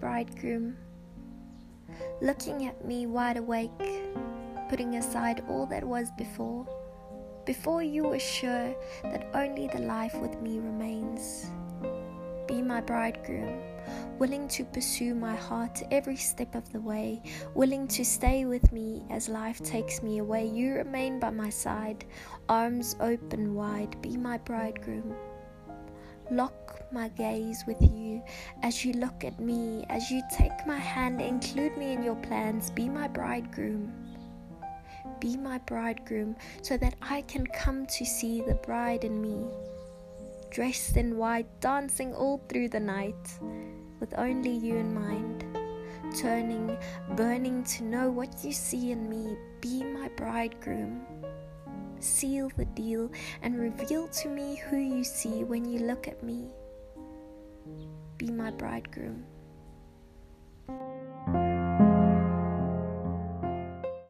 bridegroom, looking at me wide awake, putting aside all that was before, before you were sure that only the life with me remains. Be my bridegroom, willing to pursue my heart every step of the way, willing to stay with me as life takes me away. You remain by my side, arms open wide. Be my bridegroom. Lock my gaze with you as you look at me, as you take my hand, include me in your plans. Be my bridegroom. Be my bridegroom so that I can come to see the bride in me. Dressed in white, dancing all through the night, with only you in mind. Turning, burning to know what you see in me. Be my bridegroom seal the deal, and reveal to me who you see when you look at me. Be my bridegroom.